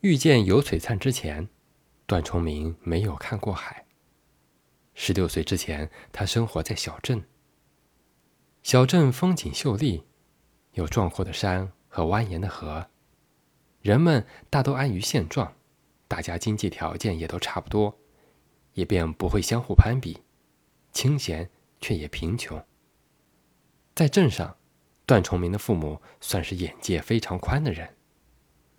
遇见尤璀璨之前，段崇明没有看过海。十六岁之前，他生活在小镇。小镇风景秀丽，有壮阔的山和蜿蜒的河，人们大都安于现状，大家经济条件也都差不多，也便不会相互攀比，清闲却也贫穷。在镇上，段崇明的父母算是眼界非常宽的人。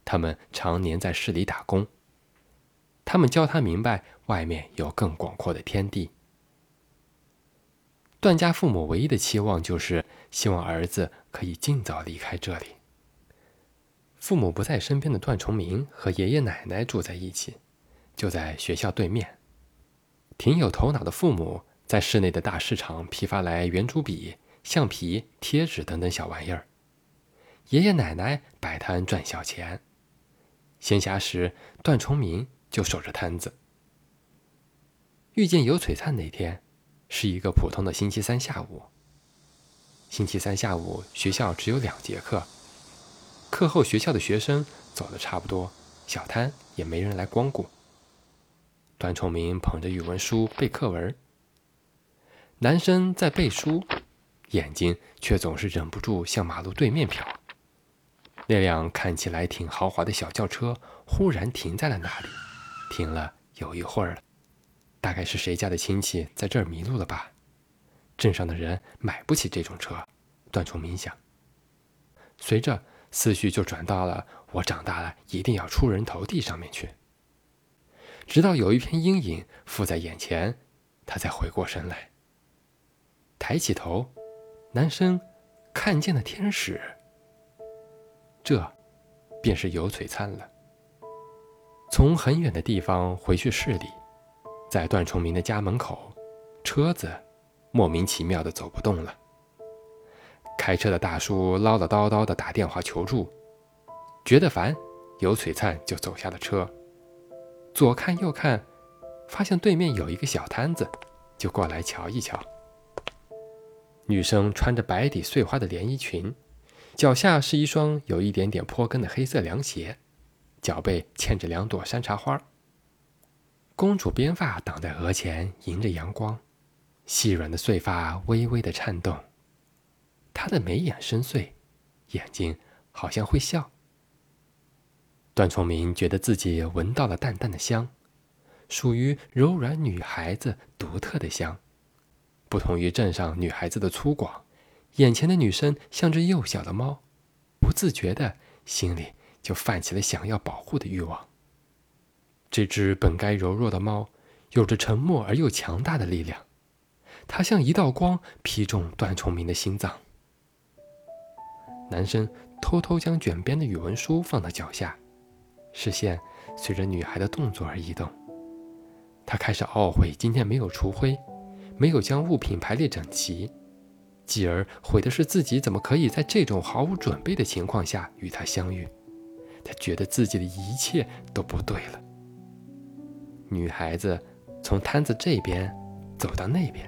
他们常年在市里打工，他们教他明白外面有更广阔的天地。段家父母唯一的期望就是希望儿子可以尽早离开这里。父母不在身边的段崇明和爷爷奶奶住在一起，就在学校对面。挺有头脑的父母在市内的大市场批发来圆珠笔、橡皮、贴纸等等小玩意儿，爷爷奶奶摆摊赚小钱。闲暇时，段崇明就守着摊子。遇见尤璀璨那天，是一个普通的星期三下午。星期三下午，学校只有两节课，课后学校的学生走的差不多，小摊也没人来光顾。段崇明捧着语文书背课文，男生在背书，眼睛却总是忍不住向马路对面瞟。那辆看起来挺豪华的小轿车忽然停在了那里，停了有一会儿了。大概是谁家的亲戚在这儿迷路了吧？镇上的人买不起这种车，段崇明想。随着思绪就转到了我长大了一定要出人头地上面去。直到有一片阴影附在眼前，他才回过神来，抬起头，男生看见了天使。这，便是尤璀璨了。从很远的地方回去市里，在段崇明的家门口，车子莫名其妙的走不动了。开车的大叔唠唠叨叨的打电话求助，觉得烦，尤璀璨就走下了车，左看右看，发现对面有一个小摊子，就过来瞧一瞧。女生穿着白底碎花的连衣裙。脚下是一双有一点点坡跟的黑色凉鞋，脚背嵌着两朵山茶花。公主编发挡在额前，迎着阳光，细软的碎发微微的颤动。她的眉眼深邃，眼睛好像会笑。段崇明觉得自己闻到了淡淡的香，属于柔软女孩子独特的香，不同于镇上女孩子的粗犷。眼前的女生像只幼小的猫，不自觉的心里就泛起了想要保护的欲望。这只本该柔弱的猫，有着沉默而又强大的力量，它像一道光劈中段崇明的心脏。男生偷偷将卷边的语文书放到脚下，视线随着女孩的动作而移动。他开始懊悔今天没有除灰，没有将物品排列整齐。继而悔的是自己怎么可以在这种毫无准备的情况下与他相遇，他觉得自己的一切都不对了。女孩子从摊子这边走到那边，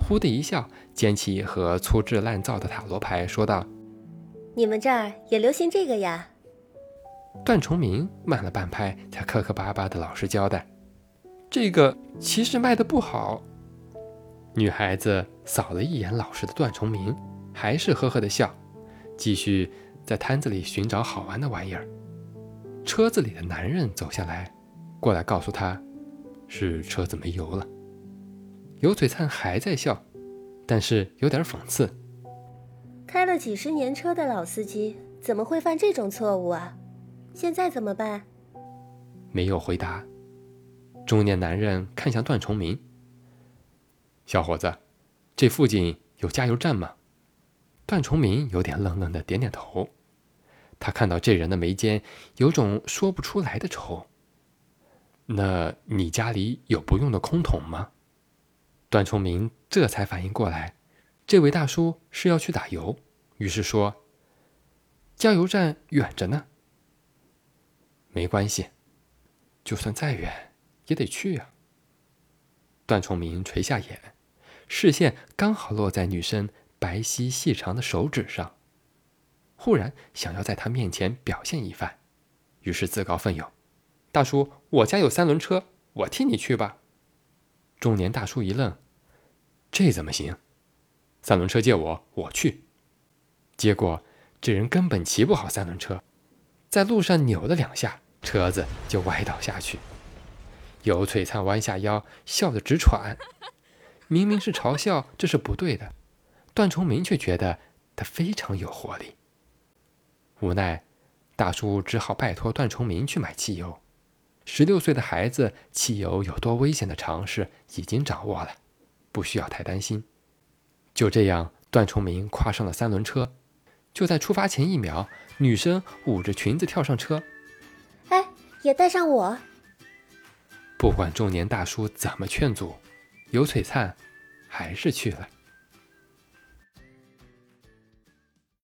忽的一笑，捡起一盒粗制滥造的塔罗牌，说道：“你们这儿也流行这个呀？”段崇明慢了半拍，才磕磕巴巴的老实交代：“这个其实卖的不好。”女孩子扫了一眼老实的段崇明，还是呵呵的笑，继续在摊子里寻找好玩的玩意儿。车子里的男人走下来，过来告诉他，是车子没油了。油嘴灿还在笑，但是有点讽刺。开了几十年车的老司机怎么会犯这种错误啊？现在怎么办？没有回答。中年男人看向段崇明。小伙子，这附近有加油站吗？段崇明有点愣愣的点点头。他看到这人的眉间有种说不出来的愁。那你家里有不用的空桶吗？段崇明这才反应过来，这位大叔是要去打油，于是说：“加油站远着呢。”没关系，就算再远也得去呀。段崇明垂下眼。视线刚好落在女生白皙细长的手指上，忽然想要在她面前表现一番，于是自告奋勇：“大叔，我家有三轮车，我替你去吧。”中年大叔一愣：“这怎么行？三轮车借我，我去。”结果这人根本骑不好三轮车，在路上扭了两下，车子就歪倒下去。尤璀璨弯下腰，笑得直喘。明明是嘲笑，这是不对的。段崇明却觉得他非常有活力。无奈，大叔只好拜托段崇明去买汽油。十六岁的孩子，汽油有多危险的常识已经掌握了，不需要太担心。就这样，段崇明跨上了三轮车。就在出发前一秒，女生捂着裙子跳上车。哎，也带上我。不管中年大叔怎么劝阻，尤璀璨还是去了。